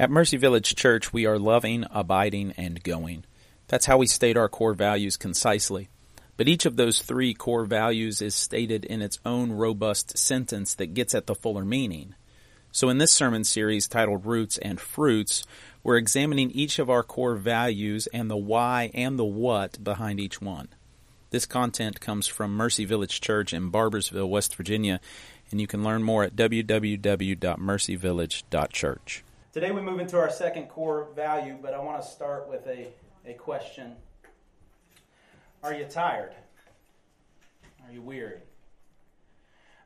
At Mercy Village Church, we are loving, abiding, and going. That's how we state our core values concisely. But each of those three core values is stated in its own robust sentence that gets at the fuller meaning. So in this sermon series titled Roots and Fruits, we're examining each of our core values and the why and the what behind each one. This content comes from Mercy Village Church in Barboursville, West Virginia, and you can learn more at www.mercyvillage.church. Today we move into our second core value, but I want to start with a, a question. Are you tired? Are you weary?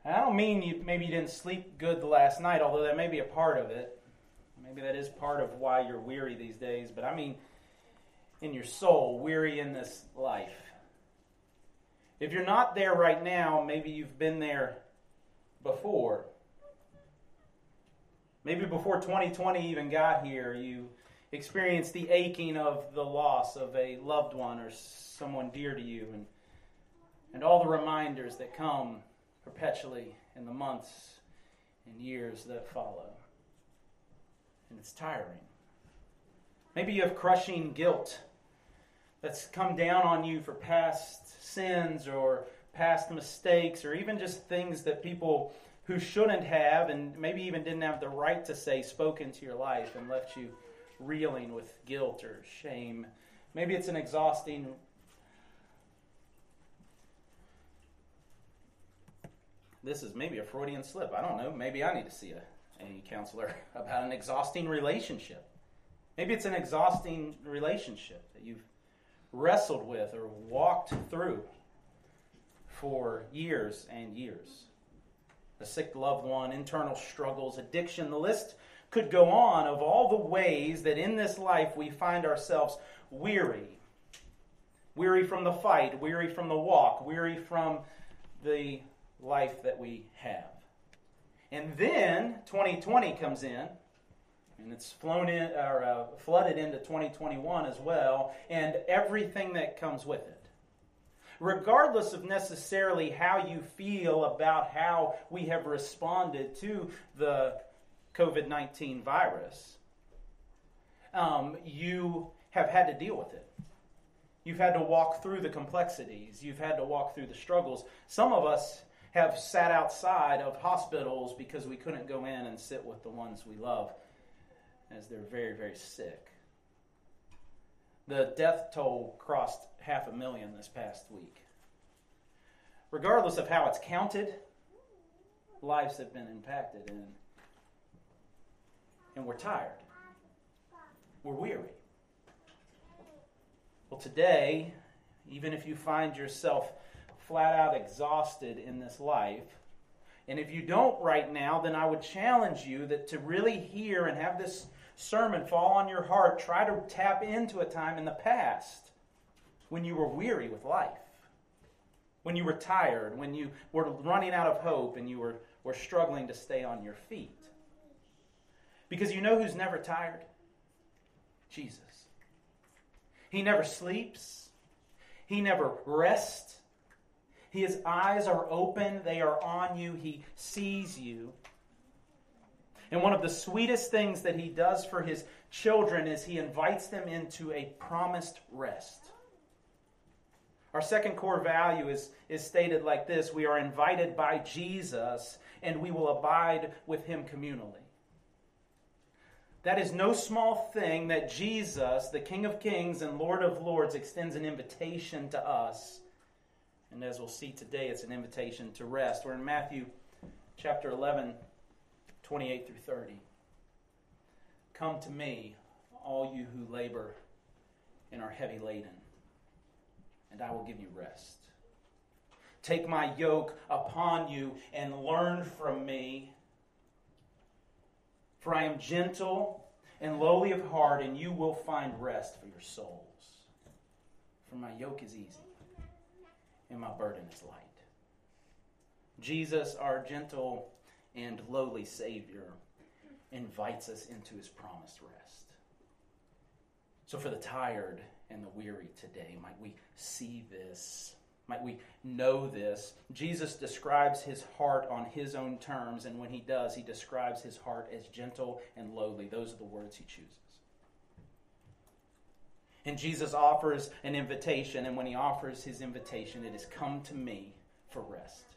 And I don't mean you maybe you didn't sleep good the last night, although that may be a part of it. Maybe that is part of why you're weary these days, but I mean in your soul, weary in this life. If you're not there right now, maybe you've been there before. Maybe before 2020 even got here, you experienced the aching of the loss of a loved one or someone dear to you, and, and all the reminders that come perpetually in the months and years that follow. And it's tiring. Maybe you have crushing guilt that's come down on you for past sins or past mistakes or even just things that people who shouldn't have and maybe even didn't have the right to say spoke into your life and left you reeling with guilt or shame. Maybe it's an exhausting This is maybe a Freudian slip. I don't know. Maybe I need to see a, counselor about an exhausting relationship. Maybe it's an exhausting relationship that you've wrestled with or walked through for years and years. A sick loved one, internal struggles, addiction, the list could go on of all the ways that in this life we find ourselves weary. Weary from the fight, weary from the walk, weary from the life that we have. And then 2020 comes in and it's flown in or uh, flooded into 2021 as well, and everything that comes with it. Regardless of necessarily how you feel about how we have responded to the COVID 19 virus, um, you have had to deal with it. You've had to walk through the complexities. You've had to walk through the struggles. Some of us have sat outside of hospitals because we couldn't go in and sit with the ones we love as they're very, very sick. The death toll crossed half a million this past week. Regardless of how it's counted, lives have been impacted and, and we're tired. We're weary. Well, today, even if you find yourself flat out exhausted in this life, and if you don't right now, then I would challenge you that to really hear and have this sermon fall on your heart, try to tap into a time in the past when you were weary with life, when you were tired, when you were running out of hope and you were, were struggling to stay on your feet. Because you know who's never tired? Jesus. He never sleeps, He never rests. His eyes are open, they are on you, He sees you. And one of the sweetest things that he does for his children is he invites them into a promised rest. Our second core value is, is stated like this We are invited by Jesus, and we will abide with him communally. That is no small thing that Jesus, the King of Kings and Lord of Lords, extends an invitation to us. And as we'll see today, it's an invitation to rest. We're in Matthew chapter 11, 28 through 30. Come to me, all you who labor and are heavy laden, and I will give you rest. Take my yoke upon you and learn from me. For I am gentle and lowly of heart, and you will find rest for your souls. For my yoke is easy, and my burden is light. Jesus, our gentle and lowly Savior invites us into his promised rest. So, for the tired and the weary today, might we see this Might we know this? Jesus describes his heart on his own terms, and when he does, he describes his heart as gentle and lowly. Those are the words he chooses. And Jesus offers an invitation, and when he offers his invitation, it is come to me for rest.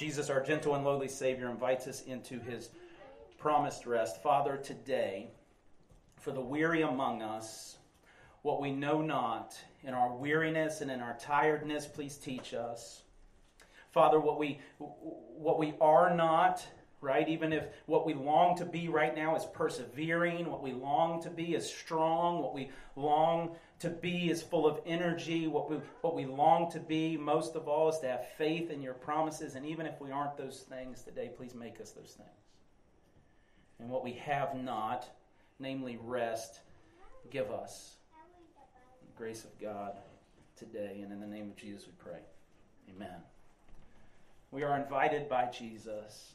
Jesus, our gentle and lowly Savior, invites us into his promised rest. Father, today, for the weary among us, what we know not, in our weariness and in our tiredness, please teach us. Father, what we, what we are not, right? Even if what we long to be right now is persevering, what we long to be is strong, what we long to be is full of energy, what we, what we long to be most of all is to have faith in your promises. And even if we aren't those things today, please make us those things. And what we have not, namely rest, give us grace of God today. And in the name of Jesus, we pray. Amen. We are invited by Jesus,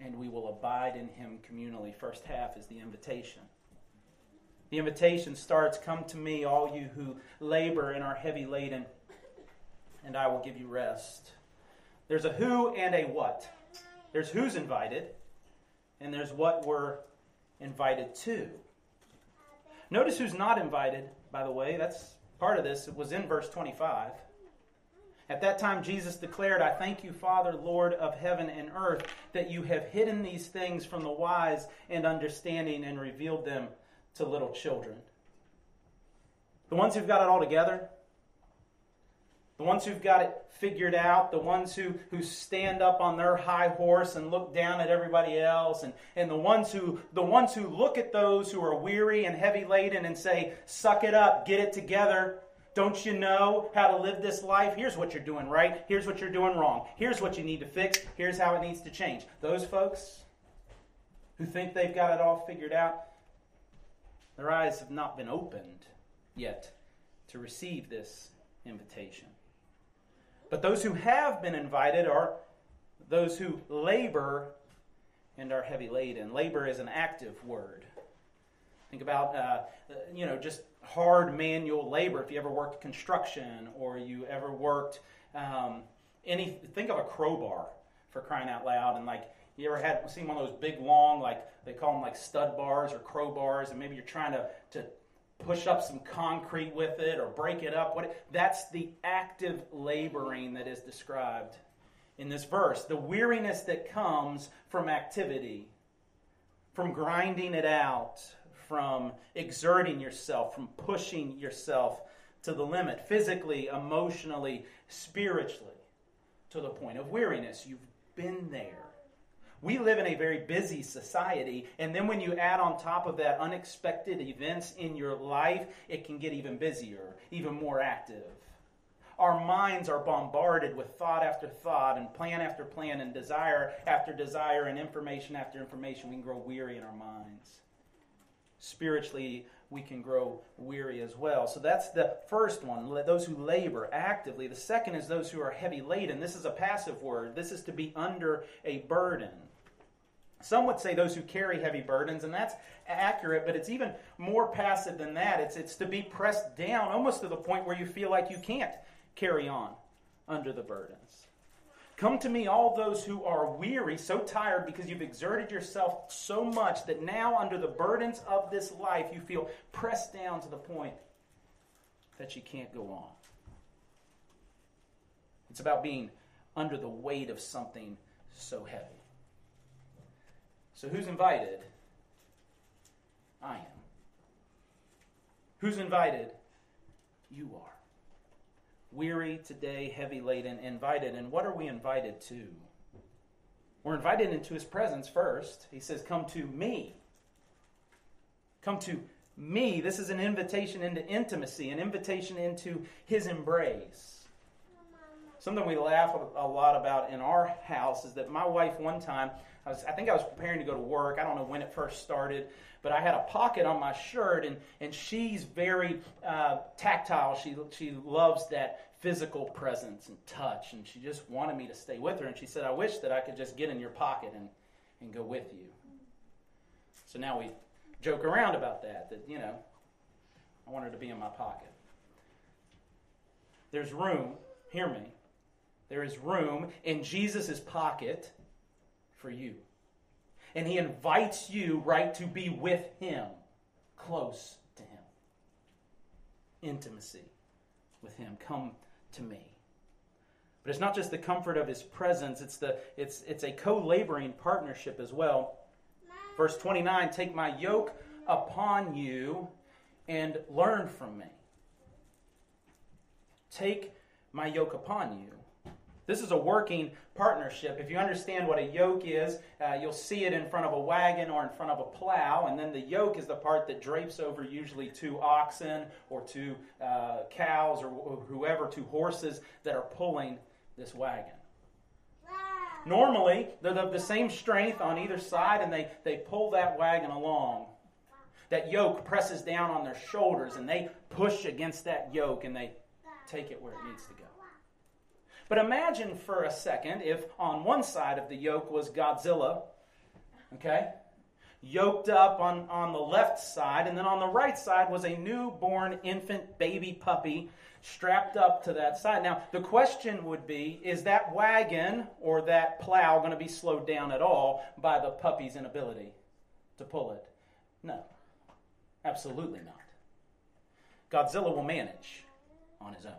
and we will abide in him communally. First half is the invitation. The invitation starts Come to me, all you who labor and are heavy laden, and I will give you rest. There's a who and a what. There's who's invited, and there's what we're invited to. Notice who's not invited, by the way. That's part of this. It was in verse 25. At that time, Jesus declared, I thank you, Father, Lord of heaven and earth, that you have hidden these things from the wise and understanding and revealed them to little children. The ones who've got it all together, the ones who've got it figured out, the ones who, who stand up on their high horse and look down at everybody else, and, and the ones who the ones who look at those who are weary and heavy laden and say, Suck it up, get it together. Don't you know how to live this life? Here's what you're doing right. Here's what you're doing wrong. Here's what you need to fix. Here's how it needs to change. Those folks who think they've got it all figured out, their eyes have not been opened yet to receive this invitation. But those who have been invited are those who labor and are heavy laden. Labor is an active word. Think about, uh, you know, just hard manual labor. If you ever worked construction or you ever worked um, any, think of a crowbar for crying out loud. And like, you ever had seen one of those big, long, like they call them like stud bars or crowbars, and maybe you're trying to, to push up some concrete with it or break it up. What that's the active laboring that is described in this verse. The weariness that comes from activity, from grinding it out, from exerting yourself, from pushing yourself to the limit, physically, emotionally, spiritually, to the point of weariness. You've been there. We live in a very busy society, and then when you add on top of that unexpected events in your life, it can get even busier, even more active. Our minds are bombarded with thought after thought, and plan after plan, and desire after desire, and information after information. We can grow weary in our minds. Spiritually, we can grow weary as well. So that's the first one, those who labor actively. The second is those who are heavy laden. This is a passive word. This is to be under a burden. Some would say those who carry heavy burdens, and that's accurate, but it's even more passive than that. It's, it's to be pressed down almost to the point where you feel like you can't carry on under the burdens. Come to me, all those who are weary, so tired because you've exerted yourself so much that now, under the burdens of this life, you feel pressed down to the point that you can't go on. It's about being under the weight of something so heavy. So who's invited? I am. Who's invited? You are. Weary today, heavy laden, invited. And what are we invited to? We're invited into his presence first. He says, Come to me. Come to me. This is an invitation into intimacy, an invitation into his embrace. Something we laugh a lot about in our house is that my wife, one time, I, was, I think I was preparing to go to work. I don't know when it first started, but I had a pocket on my shirt, and, and she's very uh, tactile. She, she loves that physical presence and touch, and she just wanted me to stay with her. And she said, I wish that I could just get in your pocket and, and go with you. So now we joke around about that, that, you know, I want her to be in my pocket. there's room, hear me, there is room in Jesus' pocket for you. And he invites you, right, to be with him, close to him. Intimacy with him. Come to me. But it's not just the comfort of his presence, it's, the, it's, it's a co laboring partnership as well. Verse 29 Take my yoke upon you and learn from me. Take my yoke upon you. This is a working partnership. If you understand what a yoke is, uh, you'll see it in front of a wagon or in front of a plow, and then the yoke is the part that drapes over usually two oxen or two uh, cows or, whoever, two horses that are pulling this wagon. Normally, they're of the same strength on either side, and they, they pull that wagon along. That yoke presses down on their shoulders, and they push against that yoke, and they take it where it needs to go. But imagine for a second if on one side of the yoke was Godzilla, okay? Yoked up on, on the left side, and then on the right side was a newborn infant baby puppy strapped up to that side. Now, the question would be is that wagon or that plow going to be slowed down at all by the puppy's inability to pull it? No, absolutely not. Godzilla will manage on his own.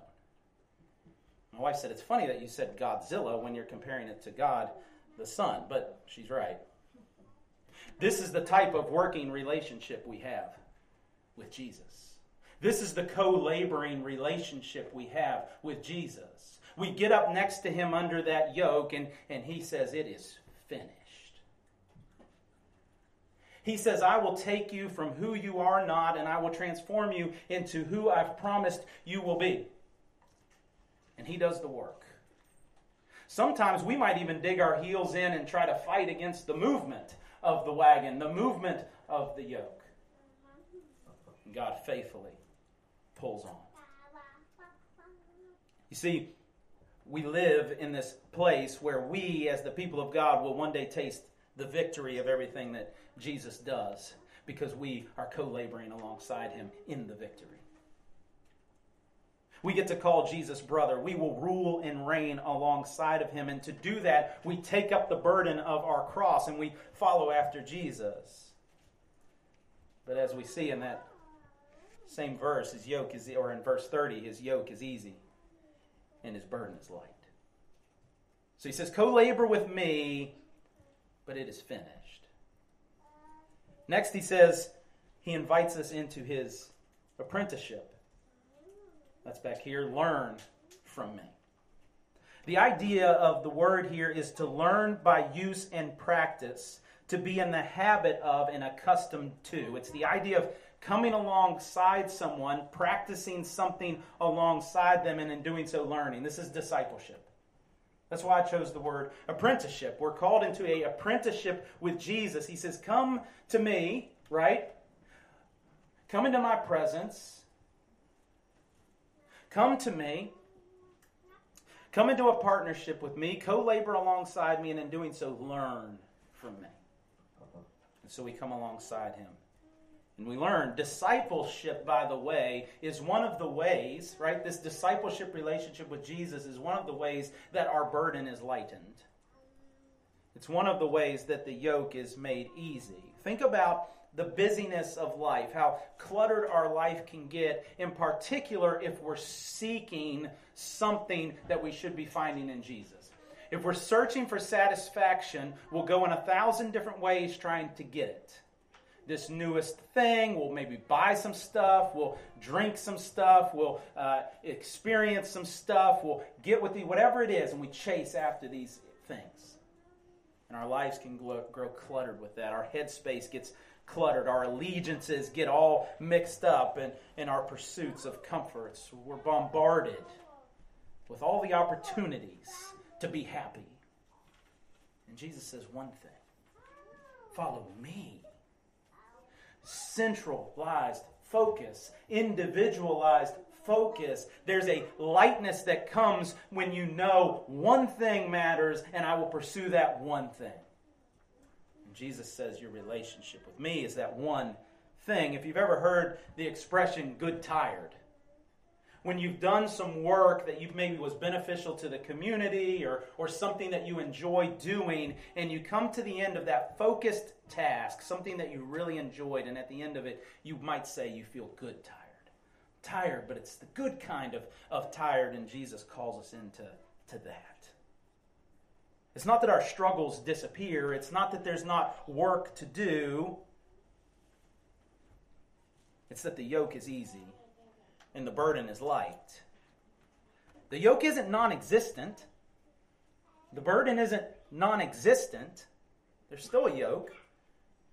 My wife said, It's funny that you said Godzilla when you're comparing it to God the Son, but she's right. This is the type of working relationship we have with Jesus. This is the co laboring relationship we have with Jesus. We get up next to him under that yoke, and, and he says, It is finished. He says, I will take you from who you are not, and I will transform you into who I've promised you will be. And he does the work. Sometimes we might even dig our heels in and try to fight against the movement of the wagon, the movement of the yoke. God faithfully pulls on. You see, we live in this place where we, as the people of God, will one day taste the victory of everything that Jesus does because we are co laboring alongside him in the victory. We get to call Jesus brother. We will rule and reign alongside of him. And to do that, we take up the burden of our cross and we follow after Jesus. But as we see in that same verse, his yoke is, or in verse 30, his yoke is easy and his burden is light. So he says, Co labor with me, but it is finished. Next, he says, he invites us into his apprenticeship. That's back here. Learn from me. The idea of the word here is to learn by use and practice, to be in the habit of and accustomed to. It's the idea of coming alongside someone, practicing something alongside them, and in doing so, learning. This is discipleship. That's why I chose the word apprenticeship. We're called into a apprenticeship with Jesus. He says, "Come to me," right? Come into my presence Come to me. Come into a partnership with me, co labor alongside me, and in doing so, learn from me. And so we come alongside him. And we learn discipleship, by the way, is one of the ways, right? This discipleship relationship with Jesus is one of the ways that our burden is lightened. It's one of the ways that the yoke is made easy. Think about the busyness of life, how cluttered our life can get, in particular if we're seeking something that we should be finding in Jesus. If we're searching for satisfaction, we'll go in a thousand different ways trying to get it. This newest thing, we'll maybe buy some stuff, we'll drink some stuff, we'll uh, experience some stuff, we'll get with the whatever it is, and we chase after these things. And our lives can grow cluttered with that. Our headspace gets cluttered. Our allegiances get all mixed up in, in our pursuits of comforts. We're bombarded with all the opportunities to be happy. And Jesus says one thing follow me. Centralized focus, individualized focus. There's a lightness that comes when you know one thing matters and I will pursue that one thing. Jesus says your relationship with me is that one thing. If you've ever heard the expression good tired, when you've done some work that you maybe was beneficial to the community or, or something that you enjoy doing, and you come to the end of that focused task, something that you really enjoyed, and at the end of it, you might say you feel good tired. Tired, but it's the good kind of, of tired, and Jesus calls us into to that. It's not that our struggles disappear, it's not that there's not work to do. It's that the yoke is easy and the burden is light. The yoke isn't non existent, the burden isn't non existent. There's still a yoke,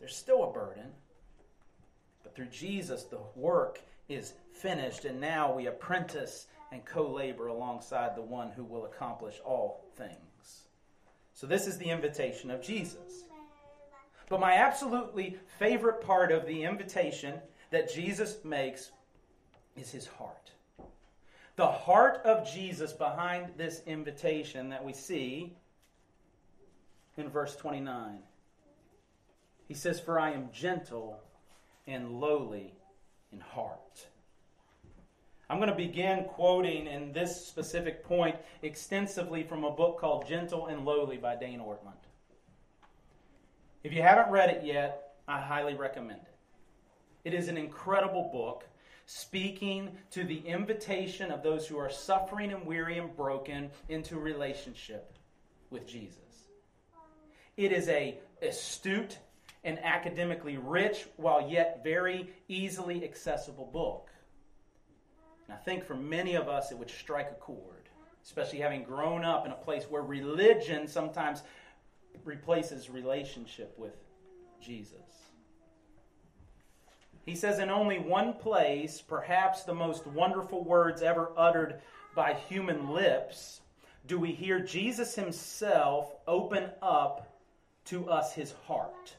there's still a burden. But through Jesus, the work is finished, and now we apprentice and co labor alongside the one who will accomplish all things. So, this is the invitation of Jesus. But my absolutely favorite part of the invitation that Jesus makes is his heart. The heart of Jesus behind this invitation that we see in verse 29. He says, For I am gentle and lowly in heart. I'm going to begin quoting in this specific point extensively from a book called Gentle and Lowly by Dane Ortlund. If you haven't read it yet, I highly recommend it. It is an incredible book speaking to the invitation of those who are suffering and weary and broken into relationship with Jesus. It is a astute and academically rich while yet very easily accessible book. And I think for many of us it would strike a chord, especially having grown up in a place where religion sometimes replaces relationship with Jesus. He says, in only one place, perhaps the most wonderful words ever uttered by human lips, do we hear Jesus himself open up to us his heart.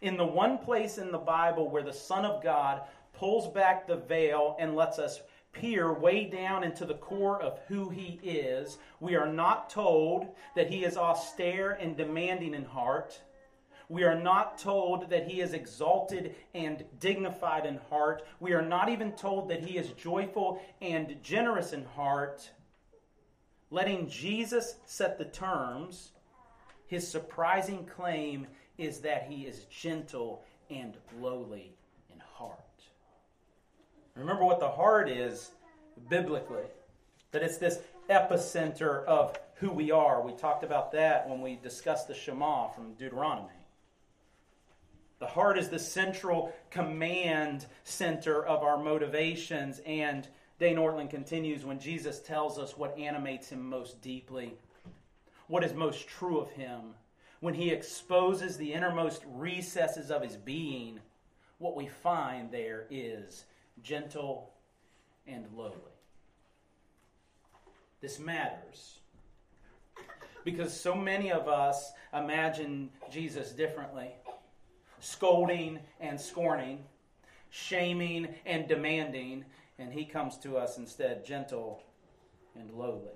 In the one place in the Bible where the Son of God pulls back the veil and lets us peer way down into the core of who he is, we are not told that he is austere and demanding in heart. We are not told that he is exalted and dignified in heart. We are not even told that he is joyful and generous in heart. Letting Jesus set the terms, his surprising claim is that he is gentle and lowly. Remember what the heart is biblically that it's this epicenter of who we are. We talked about that when we discussed the Shema from Deuteronomy. The heart is the central command center of our motivations. And Dane Ortlund continues when Jesus tells us what animates him most deeply, what is most true of him, when he exposes the innermost recesses of his being, what we find there is gentle and lowly. This matters because so many of us imagine Jesus differently scolding and scorning, shaming and demanding, and he comes to us instead gentle and lowly.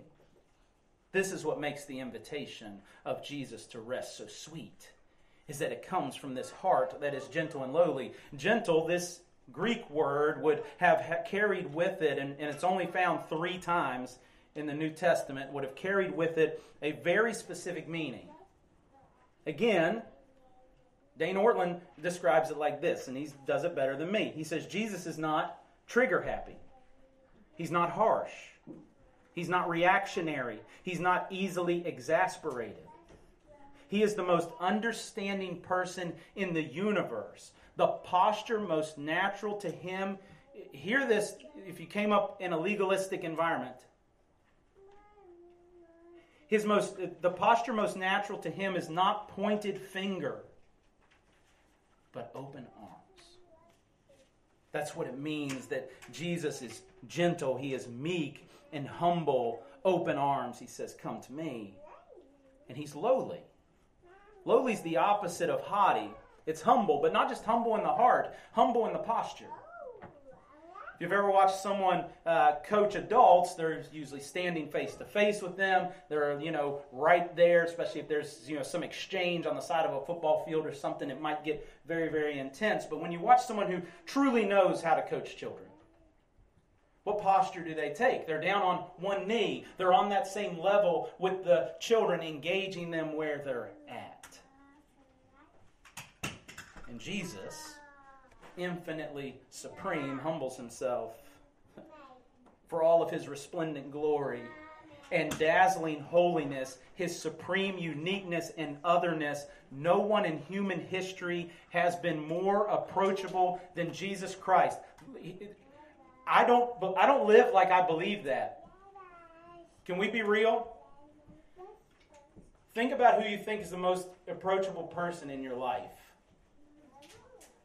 This is what makes the invitation of Jesus to rest so sweet, is that it comes from this heart that is gentle and lowly. Gentle, this Greek word would have carried with it, and, and it's only found three times in the New Testament, would have carried with it a very specific meaning. Again, Dane Ortlund describes it like this, and he does it better than me. He says Jesus is not trigger happy. He's not harsh. He's not reactionary. He's not easily exasperated. He is the most understanding person in the universe. The posture most natural to him. Hear this if you came up in a legalistic environment. His most the posture most natural to him is not pointed finger but open arms. That's what it means that Jesus is gentle, he is meek and humble, open arms. He says, Come to me. And he's lowly. Lowly is the opposite of haughty. It's humble, but not just humble in the heart, humble in the posture If you've ever watched someone uh, coach adults, they're usually standing face to face with them. They're, you know, right there, especially if there's, you know, some exchange on the side of a football field or something. It might get very, very intense. But when you watch someone who truly knows how to coach children, what posture do they take? They're down on one knee. They're on that same level with the children, engaging them where they're at. And Jesus, infinitely supreme, humbles himself for all of his resplendent glory and dazzling holiness, his supreme uniqueness and otherness. No one in human history has been more approachable than Jesus Christ. I don't, I don't live like I believe that. Can we be real? Think about who you think is the most approachable person in your life.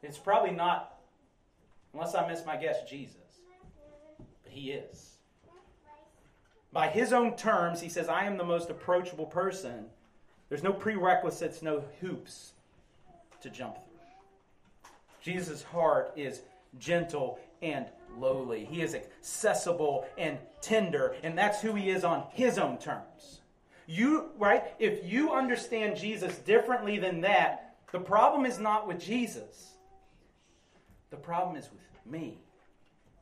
It's probably not, unless I miss my guess, Jesus. But he is. By his own terms, he says, I am the most approachable person. There's no prerequisites, no hoops to jump through. Jesus' heart is gentle and lowly. He is accessible and tender, and that's who he is on his own terms. You, right? If you understand Jesus differently than that, the problem is not with Jesus. The problem is with me.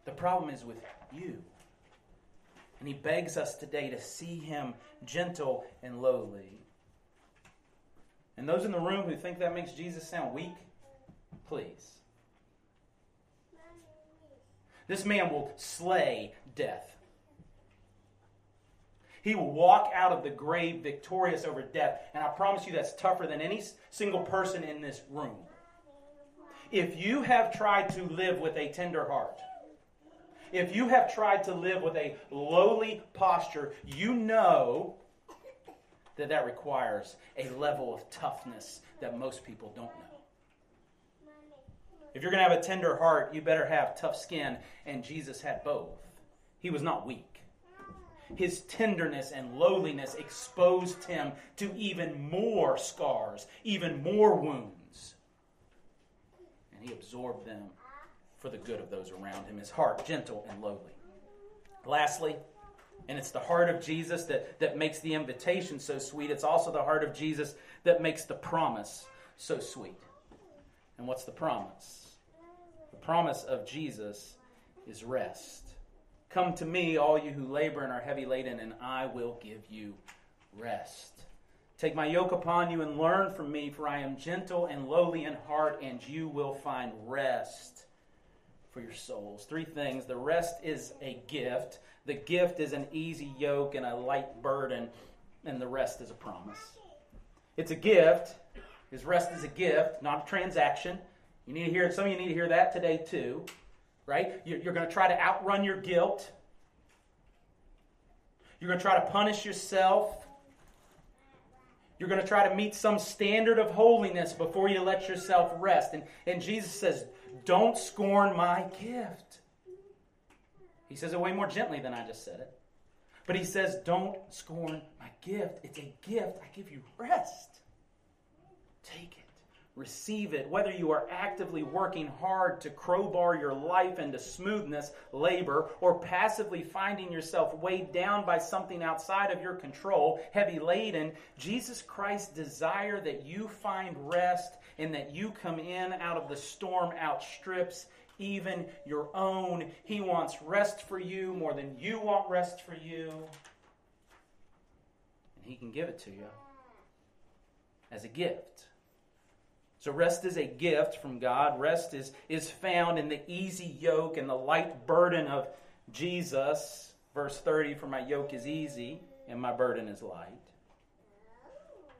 The problem is with you. And he begs us today to see him gentle and lowly. And those in the room who think that makes Jesus sound weak, please. This man will slay death. He will walk out of the grave victorious over death. And I promise you that's tougher than any single person in this room. If you have tried to live with a tender heart, if you have tried to live with a lowly posture, you know that that requires a level of toughness that most people don't know. If you're going to have a tender heart, you better have tough skin, and Jesus had both. He was not weak. His tenderness and lowliness exposed him to even more scars, even more wounds. He absorbed them for the good of those around him, his heart gentle and lowly. Lastly, and it's the heart of Jesus that, that makes the invitation so sweet. It's also the heart of Jesus that makes the promise so sweet. And what's the promise? The promise of Jesus is rest. Come to me, all you who labor and are heavy laden, and I will give you rest. Take my yoke upon you and learn from me, for I am gentle and lowly in heart, and you will find rest for your souls. Three things. The rest is a gift. The gift is an easy yoke and a light burden, and the rest is a promise. It's a gift. His rest is a gift, not a transaction. You need to hear it. Some of you need to hear that today too, right? You're, you're going to try to outrun your guilt. You're going to try to punish yourself. You're going to try to meet some standard of holiness before you let yourself rest. And, and Jesus says, don't scorn my gift. He says it way more gently than I just said it. But he says, Don't scorn my gift. It's a gift. I give you rest. Take it. Receive it. Whether you are actively working hard to crowbar your life into smoothness, labor, or passively finding yourself weighed down by something outside of your control, heavy laden, Jesus Christ's desire that you find rest and that you come in out of the storm outstrips even your own. He wants rest for you more than you want rest for you. And He can give it to you as a gift. So rest is a gift from God. Rest is, is found in the easy yoke and the light burden of Jesus. Verse 30 For my yoke is easy and my burden is light.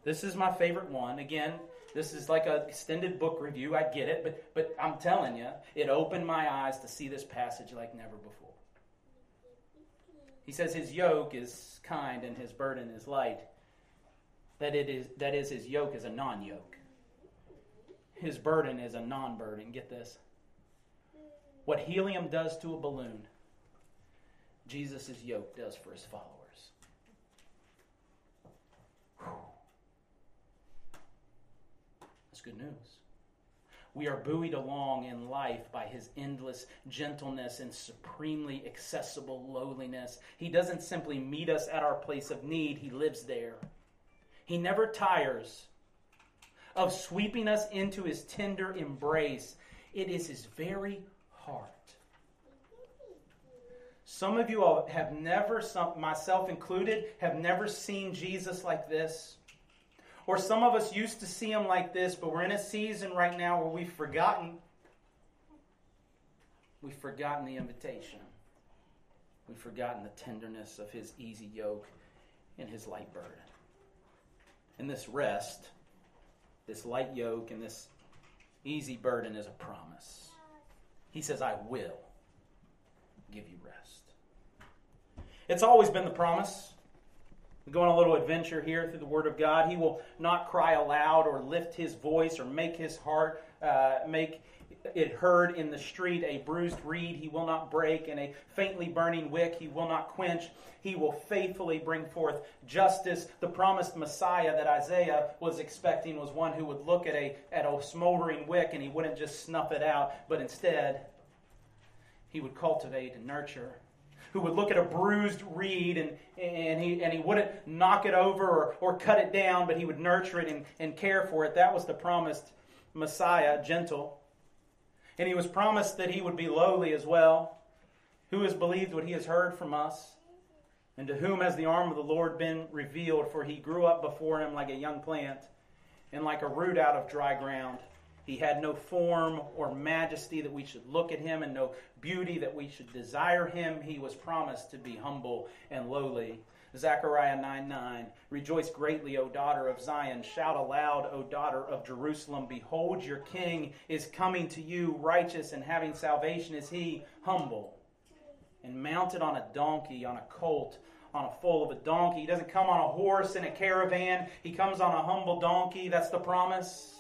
This is my favorite one. Again, this is like an extended book review. I get it, but but I'm telling you, it opened my eyes to see this passage like never before. He says his yoke is kind and his burden is light. That it is that is his yoke is a non-yoke. His burden is a non-burden. Get this. What helium does to a balloon, Jesus' yoke does for his followers. That's good news. We are buoyed along in life by his endless gentleness and supremely accessible lowliness. He doesn't simply meet us at our place of need, he lives there. He never tires of sweeping us into his tender embrace. It is his very heart. Some of you all have never, some, myself included, have never seen Jesus like this. Or some of us used to see him like this, but we're in a season right now where we've forgotten. We've forgotten the invitation. We've forgotten the tenderness of his easy yoke and his light burden. And this rest, this light yoke, and this easy burden is a promise. He says, I will give you rest. It's always been the promise. We go on a little adventure here through the Word of God. He will not cry aloud or lift his voice or make his heart uh, make it heard in the street. A bruised reed he will not break, and a faintly burning wick he will not quench. He will faithfully bring forth justice. The promised Messiah that Isaiah was expecting was one who would look at a at a smoldering wick and he wouldn't just snuff it out, but instead he would cultivate and nurture who would look at a bruised reed and, and, he, and he wouldn't knock it over or, or cut it down, but he would nurture it and, and care for it. That was the promised Messiah, gentle. And he was promised that he would be lowly as well. Who has believed what he has heard from us? And to whom has the arm of the Lord been revealed? For he grew up before him like a young plant and like a root out of dry ground. He had no form or majesty that we should look at him, and no beauty that we should desire him. He was promised to be humble and lowly. Zechariah 9 9. Rejoice greatly, O daughter of Zion. Shout aloud, O daughter of Jerusalem. Behold, your king is coming to you, righteous and having salvation is he, humble, and mounted on a donkey, on a colt, on a foal of a donkey. He doesn't come on a horse in a caravan, he comes on a humble donkey. That's the promise.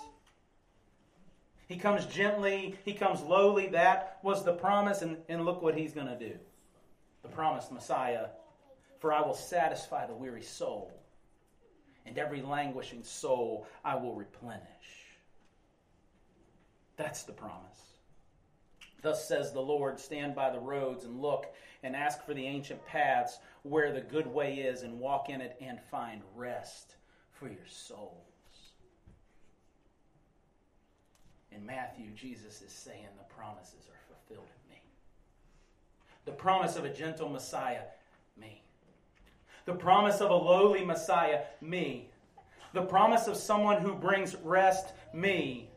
He comes gently, he comes lowly. That was the promise, and, and look what he's going to do. The promised Messiah for I will satisfy the weary soul, and every languishing soul I will replenish. That's the promise. Thus says the Lord Stand by the roads and look and ask for the ancient paths where the good way is, and walk in it and find rest for your souls. In Matthew, Jesus is saying the promises are fulfilled in me. The promise of a gentle Messiah, me. The promise of a lowly Messiah, me. The promise of someone who brings rest, me.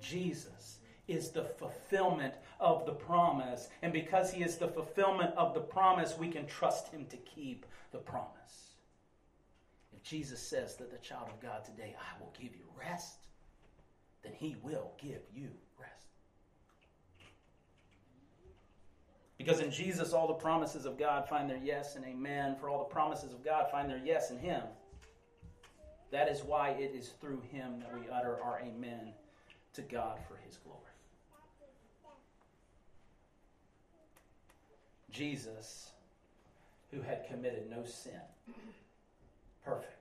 Jesus is the fulfillment of the promise. And because he is the fulfillment of the promise, we can trust him to keep the promise. If Jesus says that the child of God today, I will give you rest, then he will give you Because in Jesus, all the promises of God find their yes and amen. For all the promises of God find their yes in Him. That is why it is through Him that we utter our amen to God for His glory. Jesus, who had committed no sin, perfect.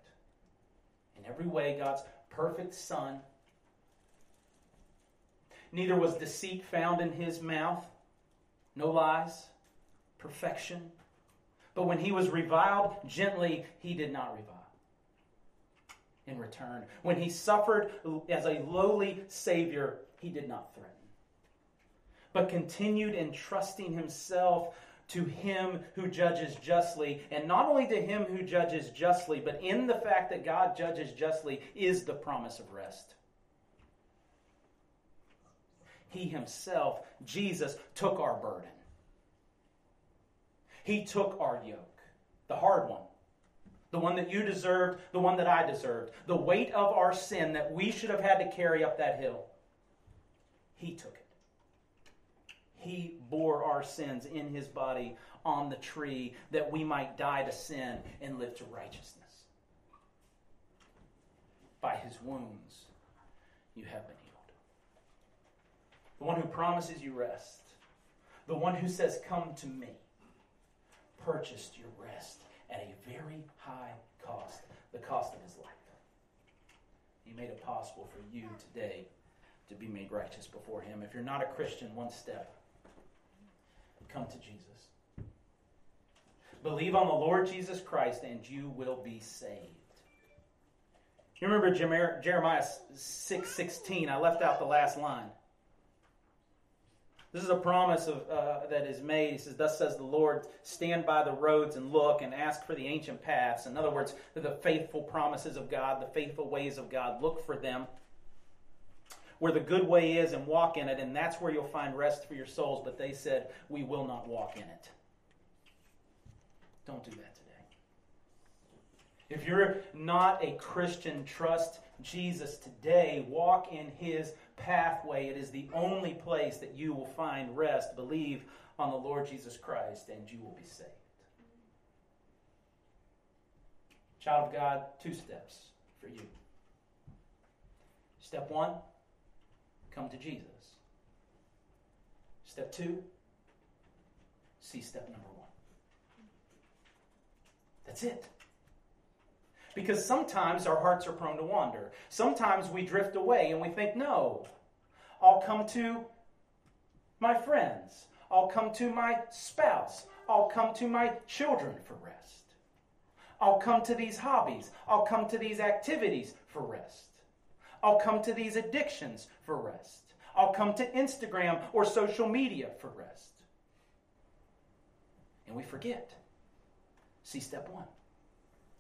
In every way, God's perfect Son. Neither was deceit found in his mouth no lies, perfection. But when he was reviled gently, he did not revile in return. When he suffered as a lowly Savior, he did not threaten, but continued entrusting himself to him who judges justly. And not only to him who judges justly, but in the fact that God judges justly is the promise of rest. He himself, Jesus, took our burden. He took our yoke, the hard one, the one that you deserved, the one that I deserved, the weight of our sin that we should have had to carry up that hill. He took it. He bore our sins in his body on the tree that we might die to sin and live to righteousness. By his wounds, you have been the one who promises you rest, the one who says, Come to me, purchased your rest at a very high cost, the cost of his life. He made it possible for you today to be made righteous before him. If you're not a Christian, one step come to Jesus. Believe on the Lord Jesus Christ, and you will be saved. You remember Jeremiah 6 16? I left out the last line. This is a promise of, uh, that is made. He says, Thus says the Lord, stand by the roads and look and ask for the ancient paths. In other words, the faithful promises of God, the faithful ways of God. Look for them where the good way is and walk in it, and that's where you'll find rest for your souls. But they said, We will not walk in it. Don't do that. If you're not a Christian, trust Jesus today. Walk in his pathway. It is the only place that you will find rest. Believe on the Lord Jesus Christ, and you will be saved. Child of God, two steps for you. Step one, come to Jesus. Step two, see step number one. That's it. Because sometimes our hearts are prone to wander. Sometimes we drift away and we think, no, I'll come to my friends. I'll come to my spouse. I'll come to my children for rest. I'll come to these hobbies. I'll come to these activities for rest. I'll come to these addictions for rest. I'll come to Instagram or social media for rest. And we forget. See step one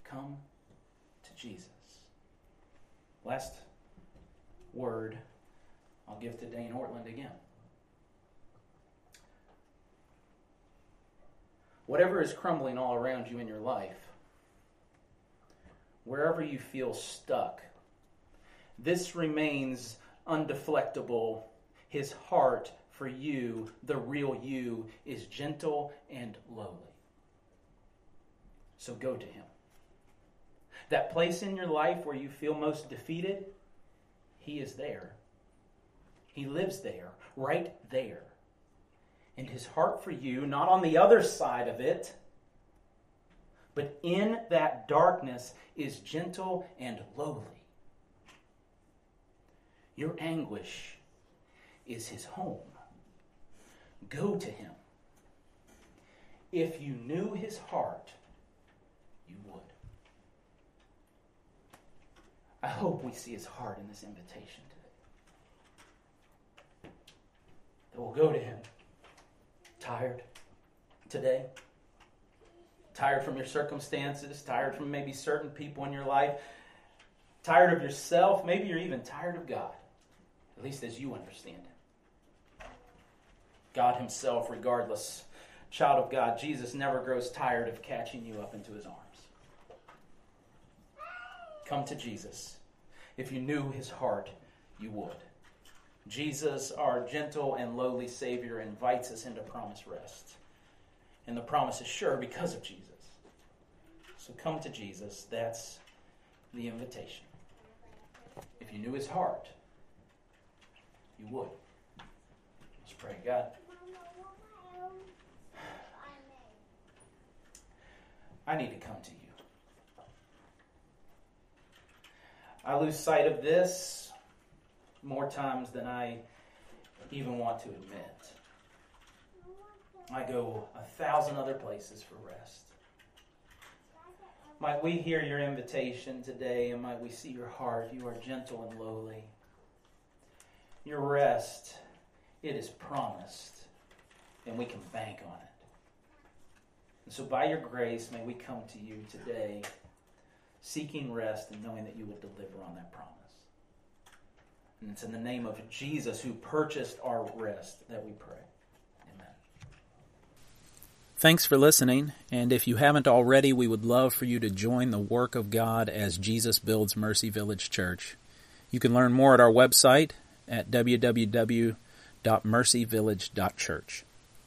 come Jesus. Last word I'll give to Dane Ortlund again. Whatever is crumbling all around you in your life, wherever you feel stuck, this remains undeflectable. His heart for you, the real you, is gentle and lowly. So go to him. That place in your life where you feel most defeated, he is there. He lives there, right there. And his heart for you, not on the other side of it, but in that darkness, is gentle and lowly. Your anguish is his home. Go to him. If you knew his heart, you would. I hope we see his heart in this invitation today. That we'll go to him. Tired today? Tired from your circumstances? Tired from maybe certain people in your life? Tired of yourself? Maybe you're even tired of God at least as you understand it. God Himself, regardless, child of God, Jesus never grows tired of catching you up into His arms. Come to Jesus. If you knew His heart, you would. Jesus, our gentle and lowly Savior, invites us into promised rest. And the promise is sure because of Jesus. So come to Jesus. That's the invitation. If you knew his heart, you would. Let's pray. God. I need to come to you. I lose sight of this more times than I even want to admit. I go a thousand other places for rest. Might we hear your invitation today and might we see your heart? You are gentle and lowly your rest, it is promised, and we can bank on it. And so, by your grace, may we come to you today seeking rest and knowing that you will deliver on that promise. And it's in the name of Jesus who purchased our rest that we pray. Amen. Thanks for listening. And if you haven't already, we would love for you to join the work of God as Jesus builds Mercy Village Church. You can learn more at our website, at www.mercyvillage.church.